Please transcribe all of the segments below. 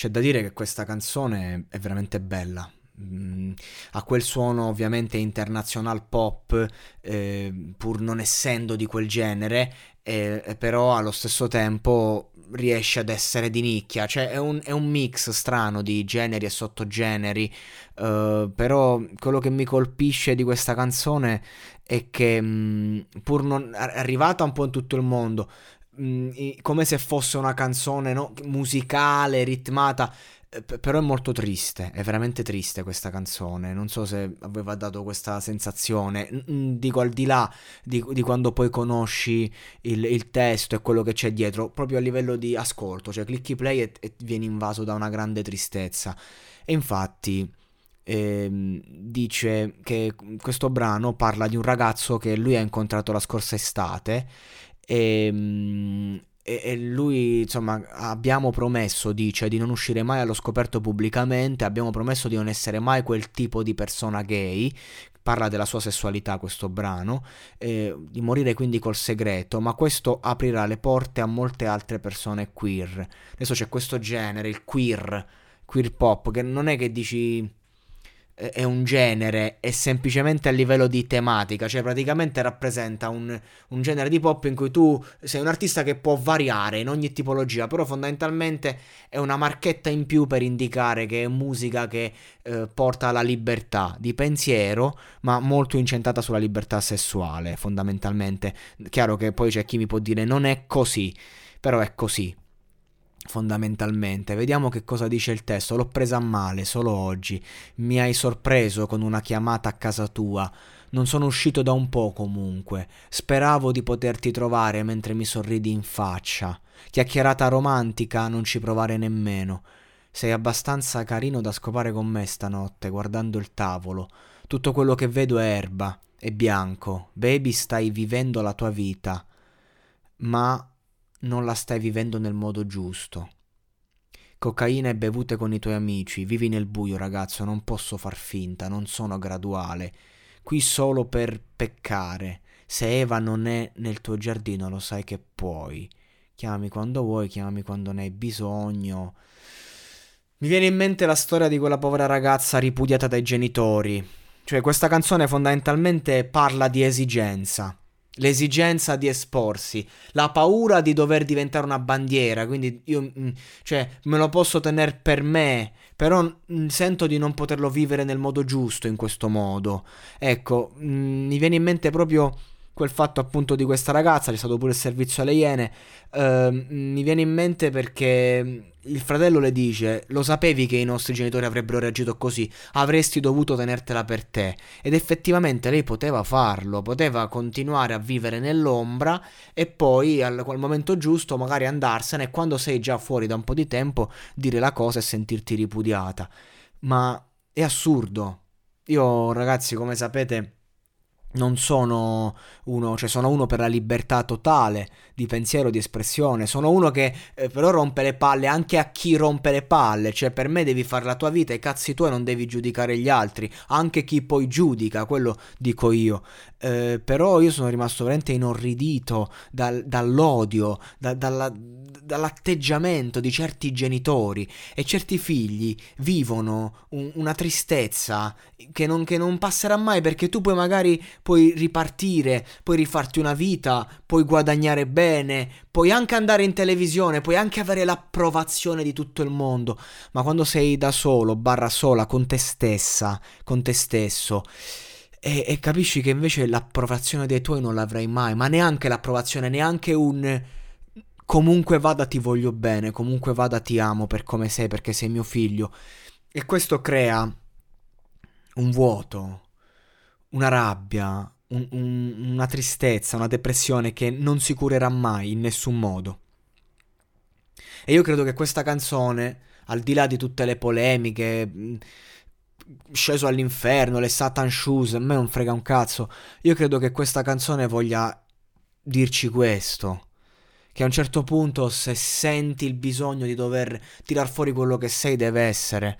C'è da dire che questa canzone è veramente bella. Mm, ha quel suono ovviamente international pop, eh, pur non essendo di quel genere, eh, però allo stesso tempo riesce ad essere di nicchia, cioè è un, è un mix strano di generi e sottogeneri, uh, però quello che mi colpisce di questa canzone è che mh, pur non arrivata un po' in tutto il mondo, mh, come se fosse una canzone no? musicale, ritmata, eh, però è molto triste, è veramente triste questa canzone. Non so se aveva dato questa sensazione. Dico al di là di, di quando poi conosci il, il, testo e quello che c'è dietro, proprio a livello di ascolto, cioè clicchi play e, e vieni invaso da una grande tristezza. E infatti. Ehm, dice che questo brano parla di un ragazzo che lui ha incontrato la scorsa estate e, ehm, e, e, lui, insomma, abbiamo promesso, dice, di non uscire mai allo scoperto pubblicamente, abbiamo promesso di non essere mai quel tipo di persona gay, parla della sua sessualità questo brano, eh, di morire quindi col segreto, ma questo aprirà le porte a molte altre persone queer. Adesso c'è questo genere, il queer, queer pop, che non è che dici è un genere, è semplicemente a livello di tematica, cioè praticamente rappresenta un, un, genere di pop in cui tu sei un artista che può variare in ogni tipologia, però fondamentalmente è una marchetta in più per indicare che è musica che eh, porta alla libertà di pensiero, ma molto incentrata sulla libertà sessuale, fondamentalmente. Chiaro che poi c'è chi mi può dire non è così, però è così fondamentalmente. Vediamo che cosa dice il testo. L'ho presa a male solo oggi. Mi hai sorpreso con una chiamata a casa tua. Non sono uscito da un po' comunque. Speravo di poterti trovare mentre mi sorridi in faccia. Chiacchierata romantica, non ci provare nemmeno. Sei abbastanza carino da scopare con me stanotte, guardando il tavolo. Tutto quello che vedo è erba, è bianco. Baby, stai vivendo la tua vita. Ma non la stai vivendo nel modo giusto. Cocaina e bevute con i tuoi amici, vivi nel buio ragazzo, non posso far finta, non sono graduale, qui solo per peccare. Se Eva non è nel tuo giardino lo sai che puoi. Chiami quando vuoi, chiami quando ne hai bisogno. Mi viene in mente la storia di quella povera ragazza ripudiata dai genitori. Cioè, questa canzone fondamentalmente parla di esigenza l'esigenza di esporsi, la paura di dover diventare una bandiera, quindi io mm, cioè, me lo posso tenere per me, però mm, sento di non poterlo vivere nel modo giusto in questo modo. Ecco, mm, mi viene in mente proprio quel fatto appunto di questa ragazza, c'è stato pure il servizio alle Iene, uh, mi viene in mente perché il fratello le dice, lo sapevi che i nostri genitori avrebbero reagito così, avresti dovuto tenertela per te. Ed effettivamente lei poteva farlo, poteva continuare a vivere nell'ombra e poi al, al momento giusto magari andarsene quando sei già fuori da un po' di tempo dire la cosa e sentirti ripudiata. Ma è assurdo. Io ragazzi, come sapete non sono uno, cioè sono uno per la libertà totale di pensiero, di espressione, sono uno che eh, però rompe le palle anche a chi rompe le palle, cioè per me devi fare la tua vita, i cazzi tuoi non devi giudicare gli altri, anche chi poi giudica, quello dico io. Eh, però io sono rimasto veramente inorridito dal, dall'odio, da, dalla, dall'atteggiamento di certi genitori. E certi figli vivono un, una tristezza che non, che non passerà mai perché tu poi magari puoi ripartire, puoi rifarti una vita, puoi guadagnare bene, puoi anche andare in televisione, puoi anche avere l'approvazione di tutto il mondo, ma quando sei da solo, barra sola, con te stessa, con te stesso, e, e, capisci che invece l'approvazione dei tuoi non l'avrai mai, ma neanche l'approvazione, neanche un comunque vada ti voglio bene, comunque vada ti amo per come sei, perché sei mio figlio. E questo crea un vuoto, una rabbia, un, un, una tristezza, una depressione che non si curerà mai in nessun modo. E io credo che questa canzone, al di là di tutte le polemiche, sceso all'inferno, le Satan Shoes, a me non frega un cazzo. Io credo che questa canzone voglia dirci questo. Che a un certo punto, se senti il bisogno di dover tirar fuori quello che sei, deve essere.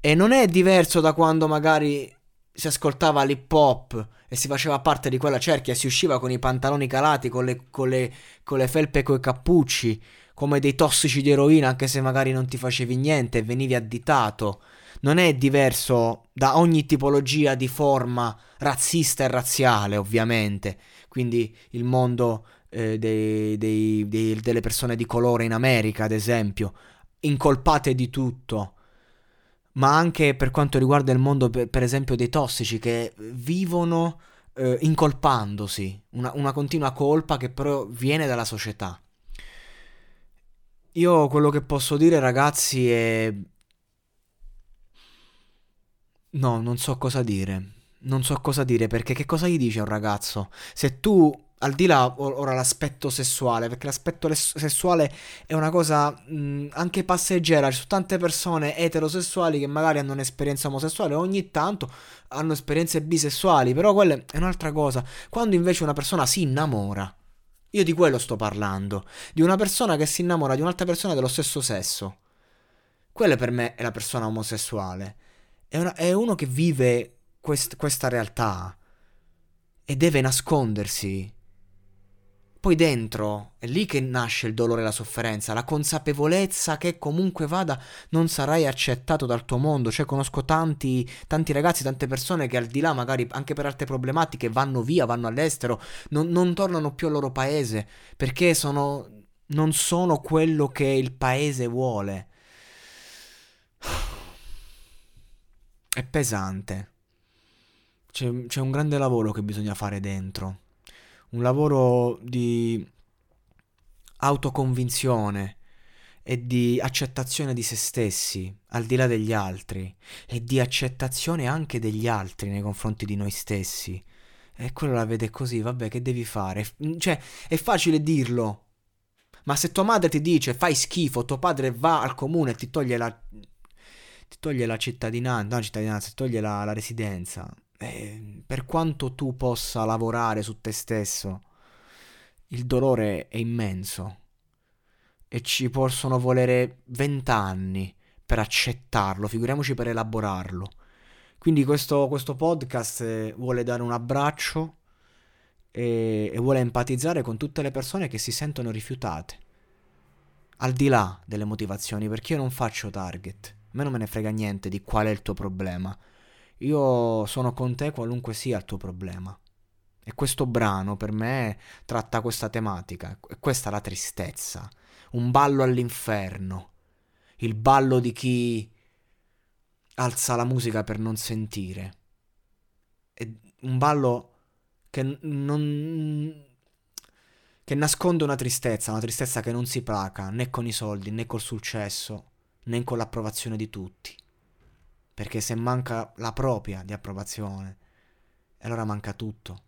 E non è diverso da quando magari si ascoltava l'hip hop e si faceva parte di quella cerchia si usciva con i pantaloni calati, con le, con le, con le felpe e coi cappucci, come dei tossici di eroina, anche se magari non ti facevi niente e venivi additato non è diverso da ogni tipologia di forma razzista e razziale, ovviamente. Quindi il mondo eh, dei, dei, dei, delle persone di colore in America, ad esempio, incolpate di tutto. Ma anche per quanto riguarda il mondo, per, per esempio, dei tossici che vivono eh, incolpandosi, una, una continua colpa che però viene dalla società. Io quello che posso dire, ragazzi, è No, non so cosa dire. Non so cosa dire perché che cosa gli dice un ragazzo? Se tu, al di là ora l'aspetto sessuale, perché l'aspetto les- sessuale è una cosa mh, anche passeggera, ci sono tante persone eterosessuali che magari hanno un'esperienza omosessuale, ogni tanto hanno esperienze bisessuali, però quella è un'altra cosa. Quando invece una persona si innamora, io di quello sto parlando, di una persona che si innamora di un'altra persona dello stesso sesso. Quella per me è la persona omosessuale. È, una, è uno che vive quest, questa realtà e deve nascondersi. Poi dentro è lì che nasce il dolore e la sofferenza, la consapevolezza che comunque vada non sarai accettato dal tuo mondo. Cioè conosco tanti, tanti ragazzi, tante persone che al di là magari anche per altre problematiche vanno via, vanno all'estero, non, non tornano più al loro paese perché sono, non sono quello che il paese vuole. È pesante. C'è, c'è un grande lavoro che bisogna fare dentro. Un lavoro di autoconvinzione e di accettazione di se stessi, al di là degli altri, e di accettazione anche degli altri nei confronti di noi stessi. E quello la vede così, vabbè, che devi fare? Cioè, è facile dirlo. Ma se tua madre ti dice fai schifo, tuo padre va al comune e ti toglie la ti toglie la cittadinanza, no cittadinanza, ti toglie la, la residenza. E per quanto tu possa lavorare su te stesso, il dolore è immenso e ci possono volere vent'anni per accettarlo, figuriamoci per elaborarlo. Quindi questo, questo podcast eh, vuole dare un abbraccio e, e vuole empatizzare con tutte le persone che si sentono rifiutate, al di là delle motivazioni, perché io non faccio target. Me non me ne frega niente di qual è il tuo problema. Io sono con te qualunque sia il tuo problema. E questo brano per me tratta questa tematica. E questa è la tristezza. Un ballo all'inferno. Il ballo di chi alza la musica per non sentire. È un ballo che non che nasconde una tristezza, una tristezza che non si placa né con i soldi né col successo né con l'approvazione di tutti. Perché se manca la propria di approvazione, allora manca tutto.